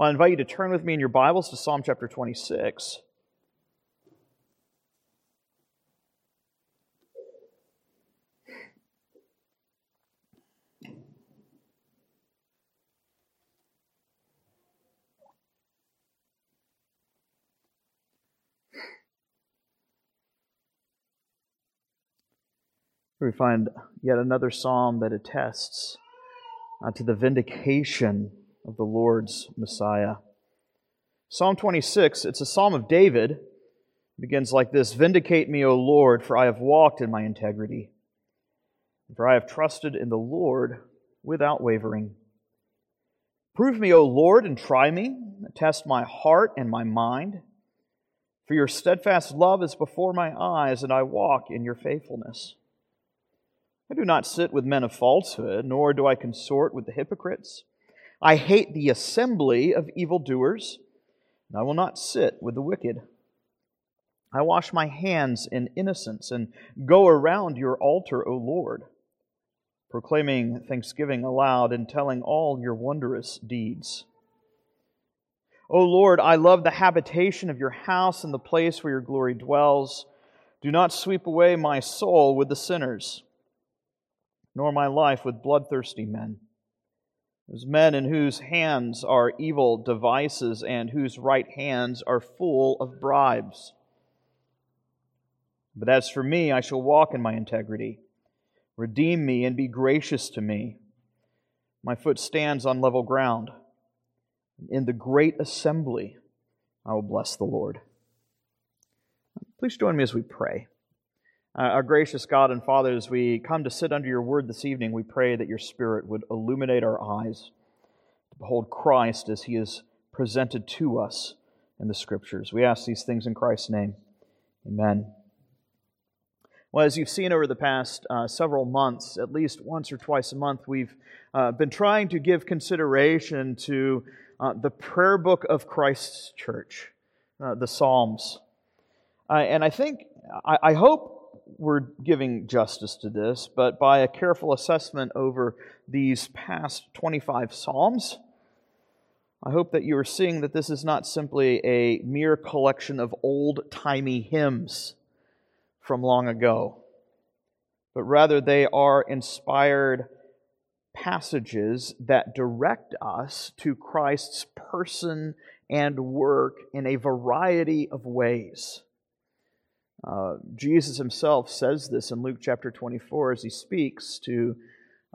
Well, I invite you to turn with me in your Bibles to Psalm chapter 26. we find yet another psalm that attests uh, to the vindication of the Lord's Messiah. Psalm 26, it's a psalm of David. It begins like this Vindicate me, O Lord, for I have walked in my integrity. For I have trusted in the Lord without wavering. Prove me, O Lord, and try me. Test my heart and my mind. For your steadfast love is before my eyes, and I walk in your faithfulness. I do not sit with men of falsehood, nor do I consort with the hypocrites. I hate the assembly of evildoers, and I will not sit with the wicked. I wash my hands in innocence and go around your altar, O Lord, proclaiming thanksgiving aloud and telling all your wondrous deeds. O Lord, I love the habitation of your house and the place where your glory dwells. Do not sweep away my soul with the sinners nor my life with bloodthirsty men. Those men in whose hands are evil devices and whose right hands are full of bribes. But as for me, I shall walk in my integrity. Redeem me and be gracious to me. My foot stands on level ground. In the great assembly, I will bless the Lord. Please join me as we pray. Uh, our gracious God and Father, as we come to sit under your word this evening, we pray that your Spirit would illuminate our eyes to behold Christ as he is presented to us in the Scriptures. We ask these things in Christ's name. Amen. Well, as you've seen over the past uh, several months, at least once or twice a month, we've uh, been trying to give consideration to uh, the prayer book of Christ's church, uh, the Psalms. Uh, and I think, I, I hope we're giving justice to this, but by a careful assessment over these past 25 Psalms, I hope that you are seeing that this is not simply a mere collection of old timey hymns from long ago, but rather they are inspired passages that direct us to Christ's person and work in a variety of ways. Uh, Jesus himself says this in Luke chapter 24 as he speaks to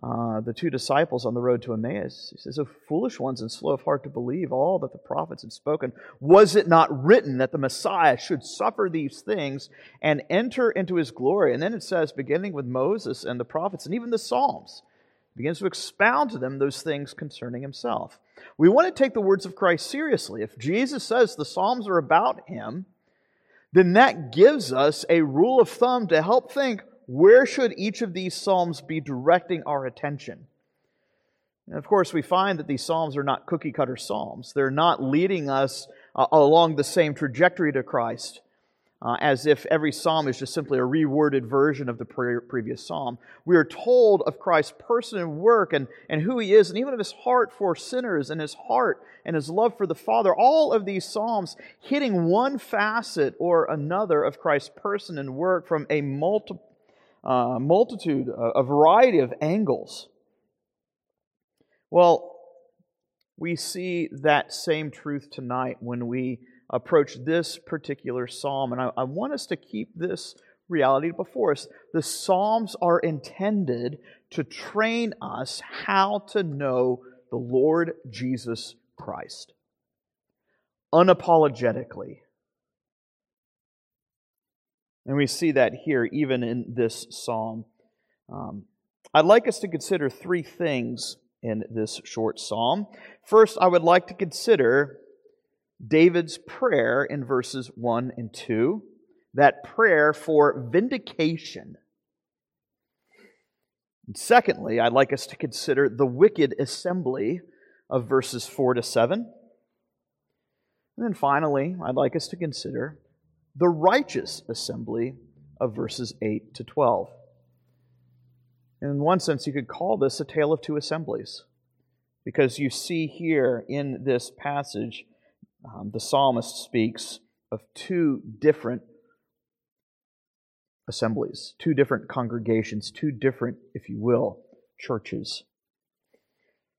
uh, the two disciples on the road to Emmaus. He says, O foolish ones and slow of heart to believe all that the prophets had spoken, was it not written that the Messiah should suffer these things and enter into his glory? And then it says, beginning with Moses and the prophets and even the Psalms, begins to expound to them those things concerning himself. We want to take the words of Christ seriously. If Jesus says the Psalms are about him, then that gives us a rule of thumb to help think where should each of these psalms be directing our attention. And of course, we find that these psalms are not cookie cutter psalms. They're not leading us uh, along the same trajectory to Christ uh, as if every psalm is just simply a reworded version of the pre- previous psalm. We are told of Christ's person and work and, and who he is, and even of his heart for sinners and his heart and his love for the Father. All of these psalms hitting one facet or another of Christ's person and work from a multi, uh, multitude, a variety of angles. Well, we see that same truth tonight when we approach this particular psalm. And I, I want us to keep this reality before us. The Psalms are intended to train us how to know the Lord Jesus Christ unapologetically. And we see that here, even in this psalm. Um, I'd like us to consider three things in this short psalm. First, I would like to consider David's prayer in verses 1 and 2, that prayer for vindication. And secondly, I'd like us to consider the wicked assembly of verses 4 to 7. And then finally, I'd like us to consider the righteous assembly of verses 8 to 12. And in one sense, you could call this a tale of two assemblies Because you see here in this passage, um, the psalmist speaks of two different assemblies, two different congregations, two different, if you will, churches.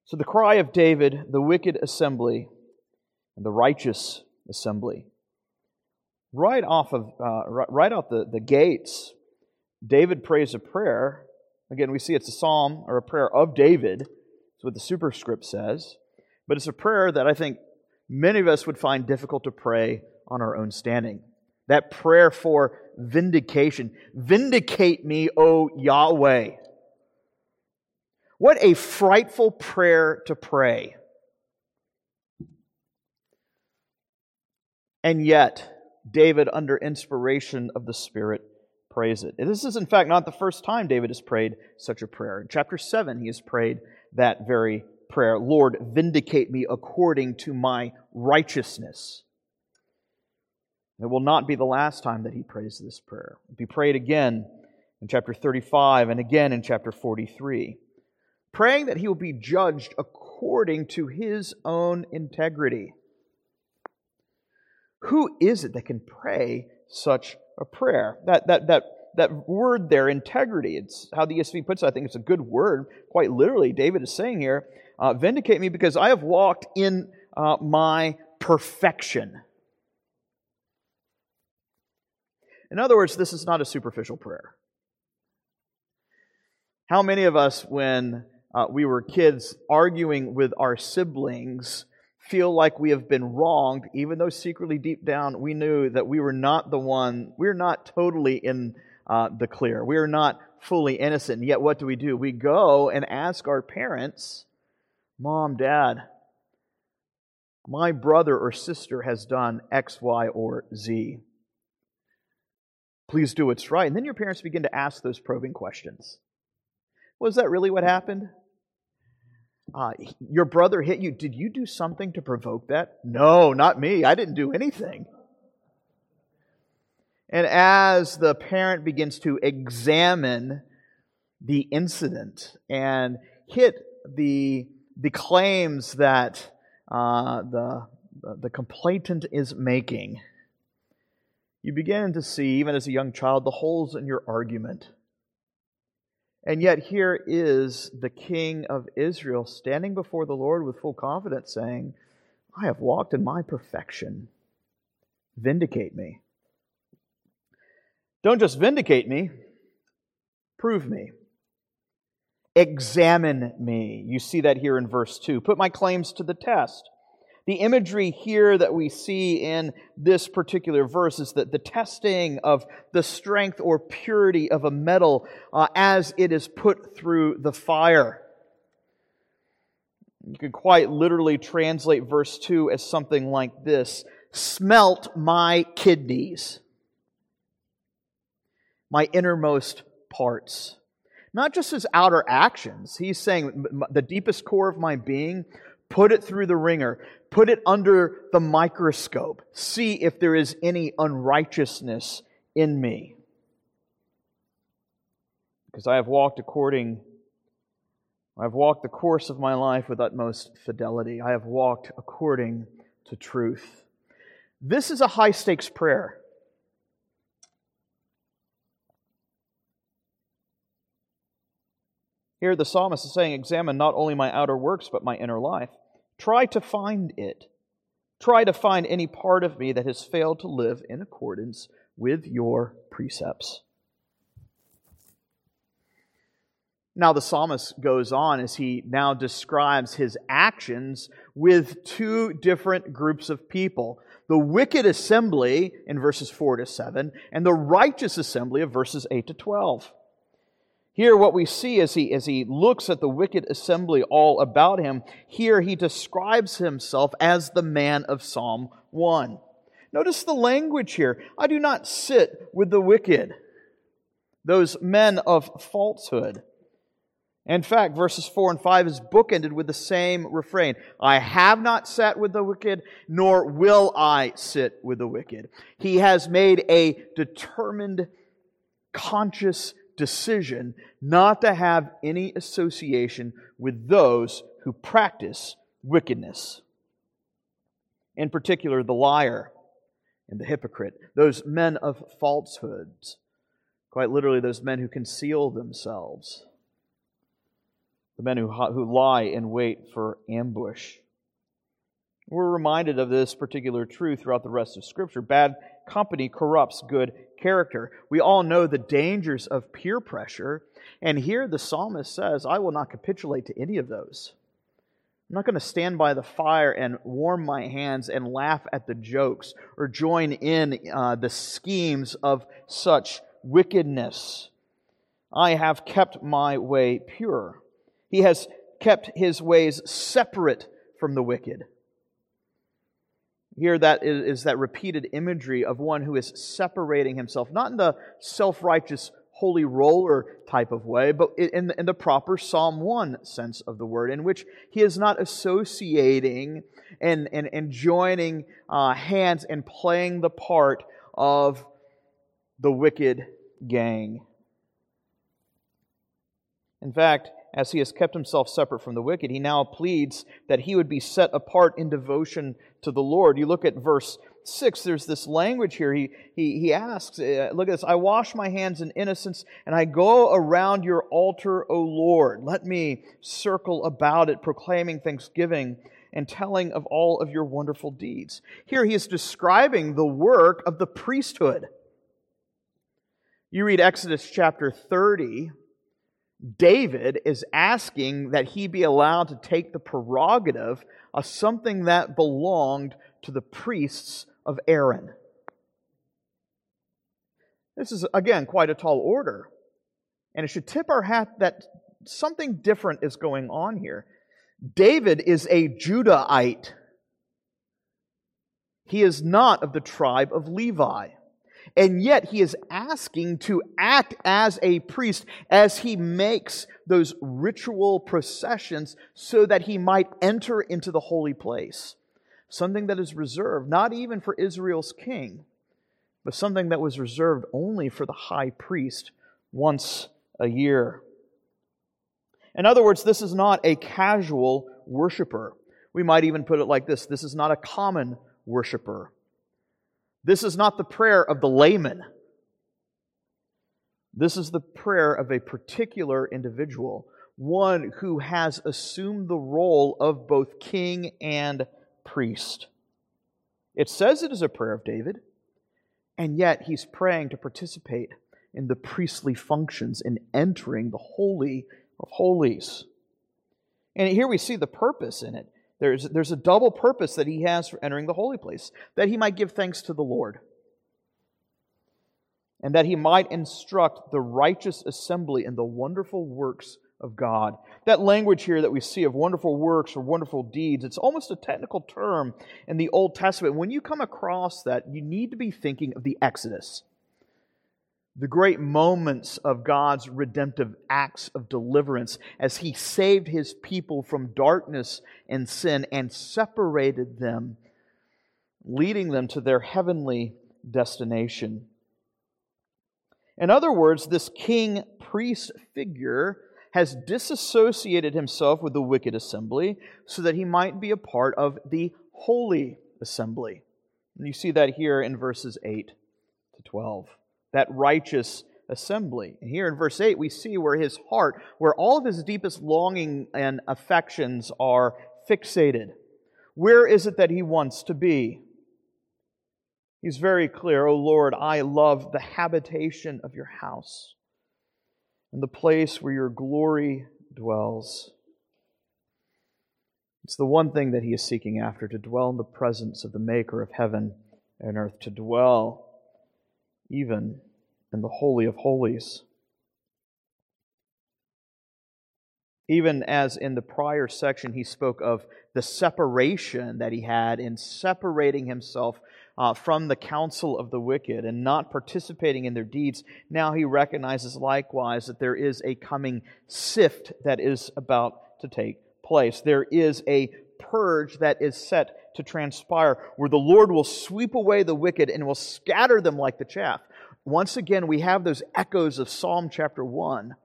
So the cry of David, the wicked assembly, and the righteous assembly. Right off of uh, right out the, the gates, David prays a prayer. Again, we see it's a psalm or a prayer of David. That's what the superscript says. But it's a prayer that I think many of us would find difficult to pray on our own standing. That prayer for vindication. Vindicate me, O Yahweh. What a frightful prayer to pray. And yet, David, under inspiration of the Spirit, prays it. This is, in fact, not the first time David has prayed such a prayer. In chapter 7, he has prayed that very prayer Lord, vindicate me according to my righteousness. It will not be the last time that he prays this prayer. It'll be prayed again in chapter 35 and again in chapter 43, praying that he will be judged according to his own integrity. Who is it that can pray such a prayer? That, that, that, that word there, integrity, it's how the ESV puts it. I think it's a good word. Quite literally, David is saying here, uh, vindicate me because I have walked in uh, my perfection. In other words, this is not a superficial prayer. How many of us, when uh, we were kids arguing with our siblings, feel like we have been wronged, even though secretly deep down we knew that we were not the one, we're not totally in uh, the clear. We are not fully innocent. And yet, what do we do? We go and ask our parents, Mom, Dad, my brother or sister has done X, Y, or Z. Please do what's right. And then your parents begin to ask those probing questions. Was that really what happened? Uh, your brother hit you. Did you do something to provoke that? No, not me. I didn't do anything. And as the parent begins to examine the incident and hit the, the claims that uh, the, the complainant is making, you begin to see, even as a young child, the holes in your argument. And yet, here is the king of Israel standing before the Lord with full confidence, saying, I have walked in my perfection. Vindicate me. Don't just vindicate me, prove me. Examine me. You see that here in verse 2. Put my claims to the test. The imagery here that we see in this particular verse is that the testing of the strength or purity of a metal uh, as it is put through the fire. You could quite literally translate verse 2 as something like this Smelt my kidneys, my innermost parts. Not just his outer actions. He's saying, the deepest core of my being, put it through the ringer, put it under the microscope, see if there is any unrighteousness in me. Because I have walked according, I have walked the course of my life with utmost fidelity. I have walked according to truth. This is a high stakes prayer. Here, the psalmist is saying, Examine not only my outer works, but my inner life. Try to find it. Try to find any part of me that has failed to live in accordance with your precepts. Now, the psalmist goes on as he now describes his actions with two different groups of people the wicked assembly in verses 4 to 7, and the righteous assembly of verses 8 to 12. Here, what we see as he, as he looks at the wicked assembly all about him, here he describes himself as the man of Psalm 1. Notice the language here. I do not sit with the wicked, those men of falsehood. In fact, verses 4 and 5 is bookended with the same refrain I have not sat with the wicked, nor will I sit with the wicked. He has made a determined, conscious decision not to have any association with those who practice wickedness. In particular, the liar and the hypocrite, those men of falsehoods, quite literally, those men who conceal themselves, the men who, who lie in wait for ambush. We're reminded of this particular truth throughout the rest of Scripture. Bad company corrupts good character. We all know the dangers of peer pressure, and here the psalmist says, I will not capitulate to any of those. I'm not going to stand by the fire and warm my hands and laugh at the jokes or join in uh, the schemes of such wickedness. I have kept my way pure. He has kept his ways separate from the wicked. Here, that is, that repeated imagery of one who is separating himself, not in the self righteous, holy roller type of way, but in the, in the proper Psalm 1 sense of the word, in which he is not associating and, and, and joining uh, hands and playing the part of the wicked gang. In fact, as he has kept himself separate from the wicked, he now pleads that he would be set apart in devotion to the Lord. You look at verse 6, there's this language here. He, he, he asks, uh, Look at this I wash my hands in innocence, and I go around your altar, O Lord. Let me circle about it, proclaiming thanksgiving and telling of all of your wonderful deeds. Here he is describing the work of the priesthood. You read Exodus chapter 30, David is asking that he be allowed to take the prerogative of something that belonged to the priests of Aaron. This is, again, quite a tall order. And it should tip our hat that something different is going on here. David is a Judahite. He is not of the tribe of Levi. And yet he is asking to act as a priest as he makes those ritual processions so that he might enter into the holy place. Something that is reserved not even for Israel's king, but something that was reserved only for the high priest once a year. In other words, this is not a casual worshiper. We might even put it like this this is not a common worshiper. This is not the prayer of the layman. This is the prayer of a particular individual, one who has assumed the role of both king and priest. It says it is a prayer of David, and yet he's praying to participate in the priestly functions in entering the Holy of Holies. And here we see the purpose in it. There's, there's a double purpose that he has for entering the holy place that he might give thanks to the Lord, and that he might instruct the righteous assembly in the wonderful works of God. That language here that we see of wonderful works or wonderful deeds, it's almost a technical term in the Old Testament. When you come across that, you need to be thinking of the Exodus the great moments of God's redemptive acts of deliverance as He saved His people from darkness and sin and separated them, leading them to their heavenly destination. In other words, this king priest figure has disassociated himself with the wicked assembly so that he might be a part of the holy assembly. And you see that here in verses 8 to 12 that righteous assembly. And here in verse 8, we see where his heart, where all of his deepest longing and affections are fixated. Where is it that he wants to be? He's very clear, O oh Lord, I love the habitation of your house and the place where your glory dwells. It's the one thing that he is seeking after to dwell in the presence of the Maker of heaven and earth, to dwell even in the Holy of Holies. Even as in the prior section, he spoke of the separation that he had in separating himself uh, from the counsel of the wicked and not participating in their deeds. Now he recognizes likewise that there is a coming sift that is about to take place. There is a purge that is set to transpire where the Lord will sweep away the wicked and will scatter them like the chaff once again, we have those echoes of Psalm chapter 1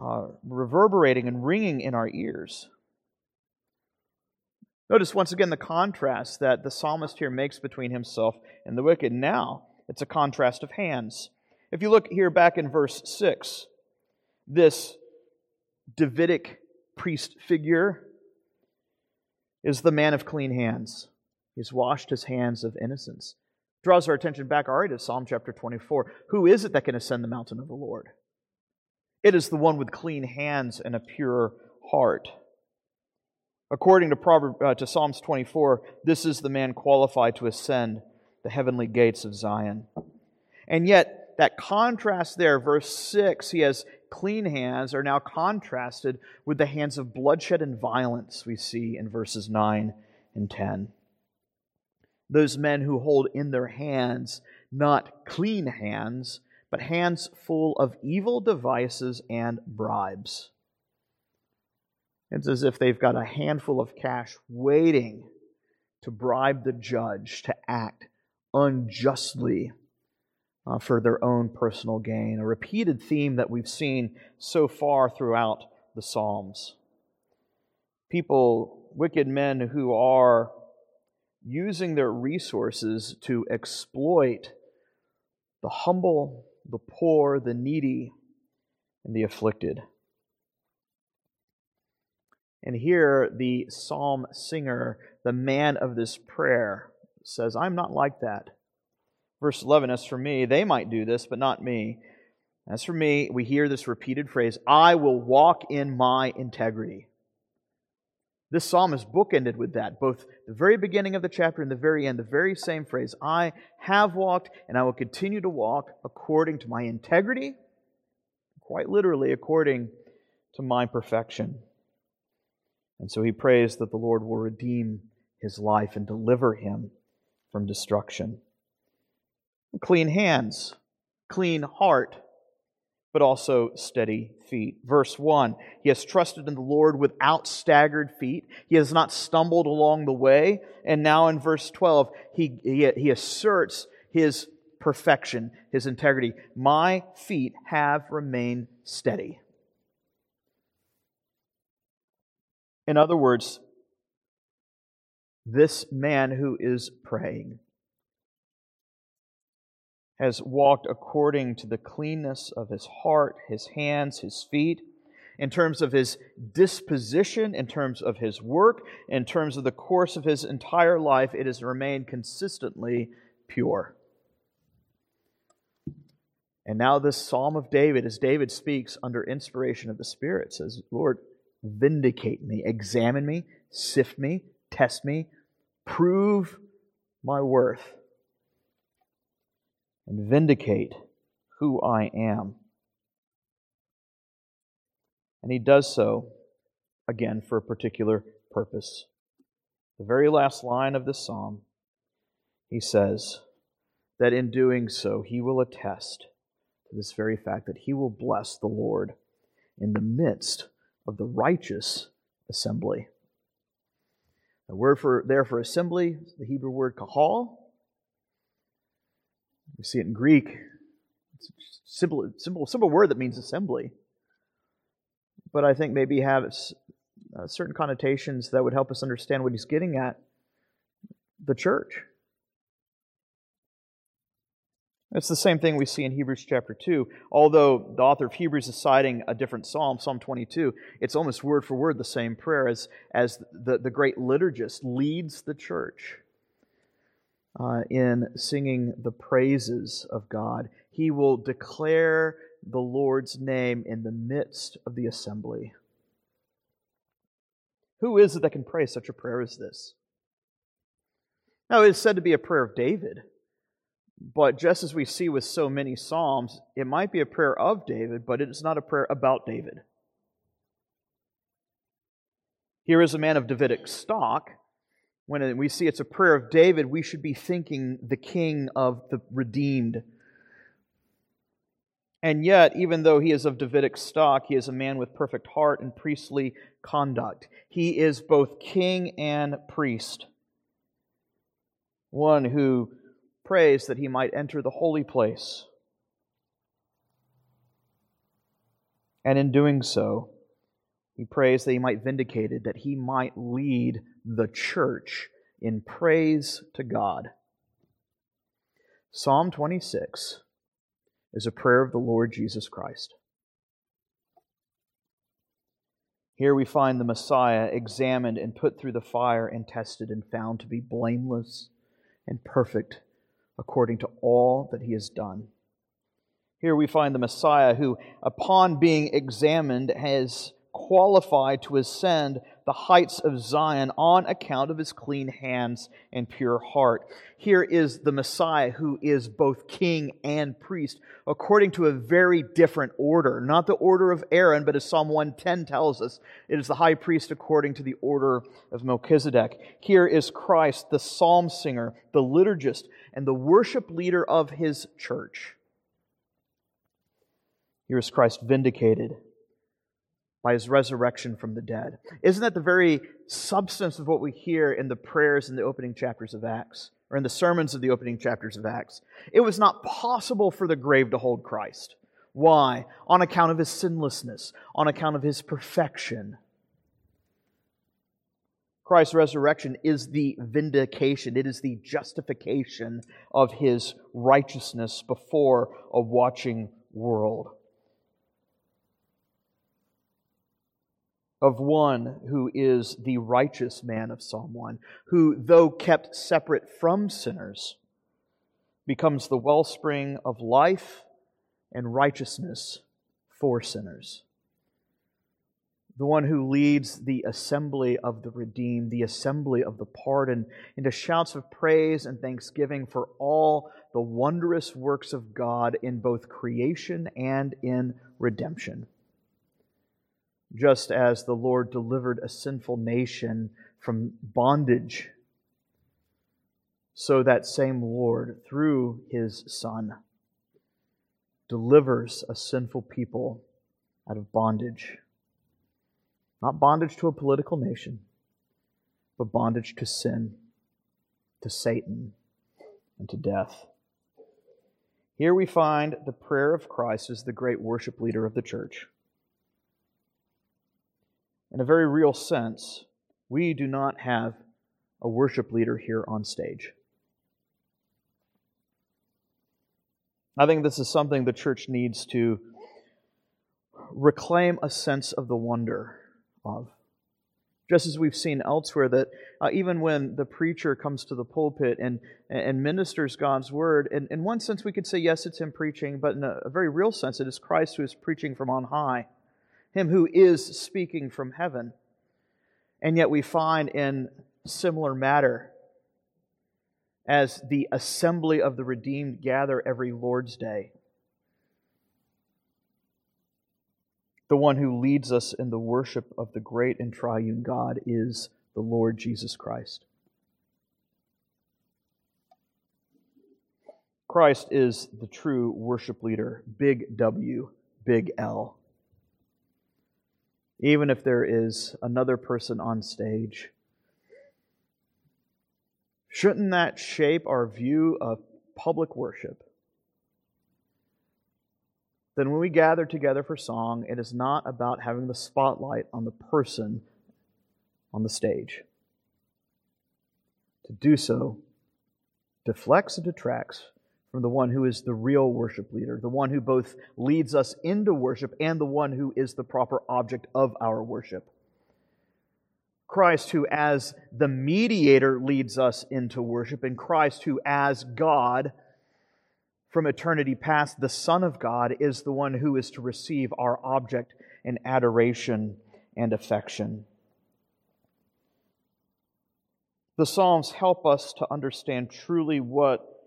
uh, reverberating and ringing in our ears. Notice once again the contrast that the psalmist here makes between himself and the wicked. Now, it's a contrast of hands. If you look here back in verse 6, this Davidic priest figure is the man of clean hands. He's washed his hands of innocence. Draws our attention back already to Psalm chapter 24. Who is it that can ascend the mountain of the Lord? It is the one with clean hands and a pure heart. According to, Proverb, uh, to Psalms 24, this is the man qualified to ascend the heavenly gates of Zion. And yet, that contrast there, verse 6, he has clean hands, are now contrasted with the hands of bloodshed and violence we see in verses 9 and 10. Those men who hold in their hands not clean hands, but hands full of evil devices and bribes. It's as if they've got a handful of cash waiting to bribe the judge to act unjustly uh, for their own personal gain. A repeated theme that we've seen so far throughout the Psalms. People, wicked men who are using their resources to exploit the humble, the poor, the needy, and the afflicted. And here, the psalm singer, the man of this prayer, says, I'm not like that. Verse 11, as for me, they might do this, but not me. As for me, we hear this repeated phrase, I will walk in my integrity. This psalm is bookended with that, both the very beginning of the chapter and the very end, the very same phrase I have walked and I will continue to walk according to my integrity, quite literally, according to my perfection. And so he prays that the Lord will redeem his life and deliver him from destruction. Clean hands, clean heart, but also steady feet. Verse 1 He has trusted in the Lord without staggered feet. He has not stumbled along the way. And now in verse 12, he, he, he asserts his perfection, his integrity. My feet have remained steady. In other words, this man who is praying has walked according to the cleanness of his heart, his hands, his feet, in terms of his disposition, in terms of his work, in terms of the course of his entire life, it has remained consistently pure. And now, this Psalm of David, as David speaks under inspiration of the Spirit, says, Lord, vindicate me, examine me, sift me, test me, prove my worth, and vindicate who I am. And he does so, again, for a particular purpose. The very last line of this psalm, he says that in doing so, he will attest to this very fact that he will bless the Lord in the midst of the righteous assembly. The word for there for assembly the Hebrew word kahal. We see it in Greek. It's a simple, simple, simple word that means assembly. But I think maybe have uh, certain connotations that would help us understand what he's getting at. The church. It's the same thing we see in Hebrews chapter 2. Although the author of Hebrews is citing a different psalm, Psalm 22, it's almost word for word the same prayer as, as the, the great liturgist leads the church uh, in singing the praises of God. He will declare the Lord's name in the midst of the assembly. Who is it that can pray such a prayer as this? Now, it is said to be a prayer of David. But just as we see with so many Psalms, it might be a prayer of David, but it is not a prayer about David. Here is a man of Davidic stock. When we see it's a prayer of David, we should be thinking the king of the redeemed. And yet, even though he is of Davidic stock, he is a man with perfect heart and priestly conduct. He is both king and priest. One who prays that he might enter the holy place. And in doing so, he prays that he might vindicate it, that he might lead the church in praise to God. Psalm 26 is a prayer of the Lord Jesus Christ. Here we find the Messiah examined and put through the fire and tested and found to be blameless and perfect according to all that he has done. Here we find the Messiah who, upon being examined, has qualified to ascend the heights of Zion on account of his clean hands and pure heart. Here is the Messiah who is both king and priest, according to a very different order. Not the order of Aaron, but as Psalm 110 tells us, it is the high priest according to the order of Melchizedek. Here is Christ, the psalm singer, the liturgist, and the worship leader of his church. Here is Christ vindicated by his resurrection from the dead. Isn't that the very substance of what we hear in the prayers in the opening chapters of Acts, or in the sermons of the opening chapters of Acts? It was not possible for the grave to hold Christ. Why? On account of his sinlessness, on account of his perfection. Christ's resurrection is the vindication, it is the justification of his righteousness before a watching world. Of one who is the righteous man of Psalm 1, who, though kept separate from sinners, becomes the wellspring of life and righteousness for sinners. The one who leads the assembly of the redeemed, the assembly of the pardoned, into shouts of praise and thanksgiving for all the wondrous works of God in both creation and in redemption just as the Lord delivered a sinful nation from bondage, so that same Lord, through his Son, delivers a sinful people out of bondage. Not bondage to a political nation, but bondage to sin, to Satan, and to death. Here we find the prayer of Christ as the great worship leader of the church. In a very real sense, we do not have a worship leader here on stage. I think this is something the church needs to reclaim a sense of the wonder of. Just as we've seen elsewhere, that uh, even when the preacher comes to the pulpit and, and ministers God's word, in, in one sense we could say, yes, it's him preaching, but in a, a very real sense, it is Christ who is preaching from on high him who is speaking from heaven. And yet we find in similar matter as the assembly of the redeemed gather every Lord's day. The one who leads us in the worship of the great and triune God is the Lord Jesus Christ. Christ is the true worship leader, big W, big L even if there is another person on stage. Shouldn't that shape our view of public worship? Then, when we gather together for song, it is not about having the spotlight on the person on the stage. To do so deflects and detracts from the one who is the real worship leader, the one who both leads us into worship and the one who is the proper object of our worship. Christ, who as the mediator leads us into worship, and Christ, who as God from eternity past, the Son of God, is the one who is to receive our object in adoration and affection. The Psalms help us to understand truly what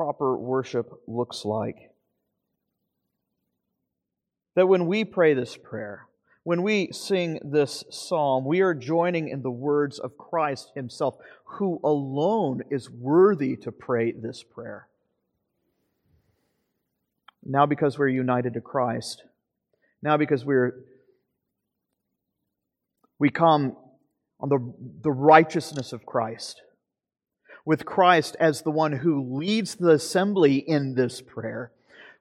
proper worship looks like. That when we pray this prayer, when we sing this psalm, we are joining in the words of Christ Himself, who alone is worthy to pray this prayer. Now, because we're united to Christ, now because we're we come on the, the righteousness of Christ with Christ as the one who leads the assembly in this prayer,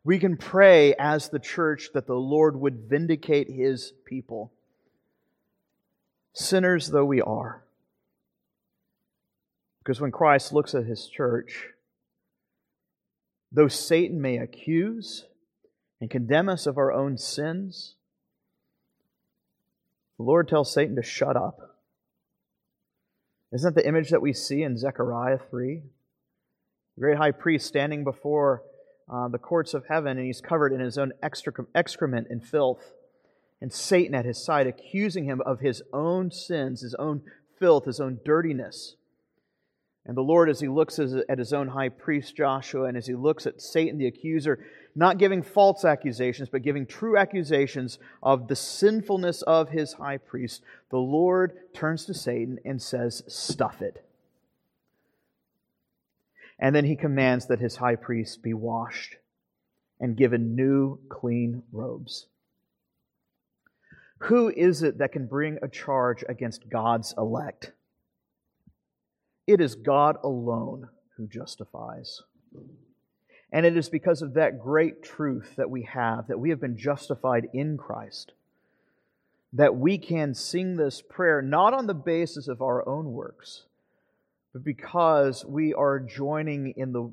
we can pray as the church that the Lord would vindicate his people. Sinners though we are, Because when Christ looks at his church, though Satan may accuse and condemn us of our own sins, the Lord tells Satan to shut up. Isn't that the image that we see in Zechariah 3? The great high priest standing before uh, the courts of heaven, and he's covered in his own excrement and filth, and Satan at his side, accusing him of his own sins, his own filth, his own dirtiness. And the Lord, as he looks at his own high priest Joshua, and as he looks at Satan the accuser, not giving false accusations, but giving true accusations of the sinfulness of his high priest, the Lord turns to Satan and says, Stuff it. And then he commands that his high priest be washed and given new, clean robes. Who is it that can bring a charge against God's elect? It is God alone who justifies. And it is because of that great truth that we have, that we have been justified in Christ, that we can sing this prayer not on the basis of our own works, but because we are joining in the,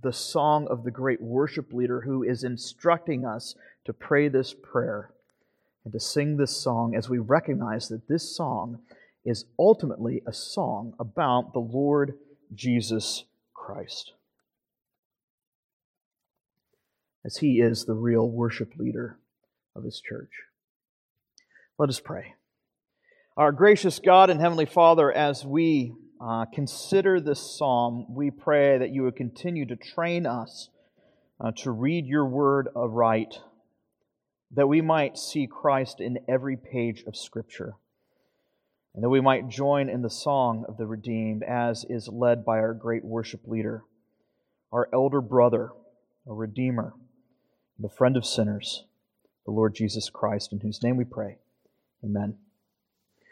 the song of the great worship leader who is instructing us to pray this prayer and to sing this song as we recognize that this song is ultimately a song about the Lord Jesus Christ. As he is the real worship leader of his church. Let us pray. Our gracious God and Heavenly Father, as we uh, consider this psalm, we pray that you would continue to train us uh, to read your word aright, that we might see Christ in every page of Scripture and that we might join in the song of the redeemed as is led by our great worship leader, our elder brother, our Redeemer, the friend of sinners, the Lord Jesus Christ, in whose name we pray. Amen.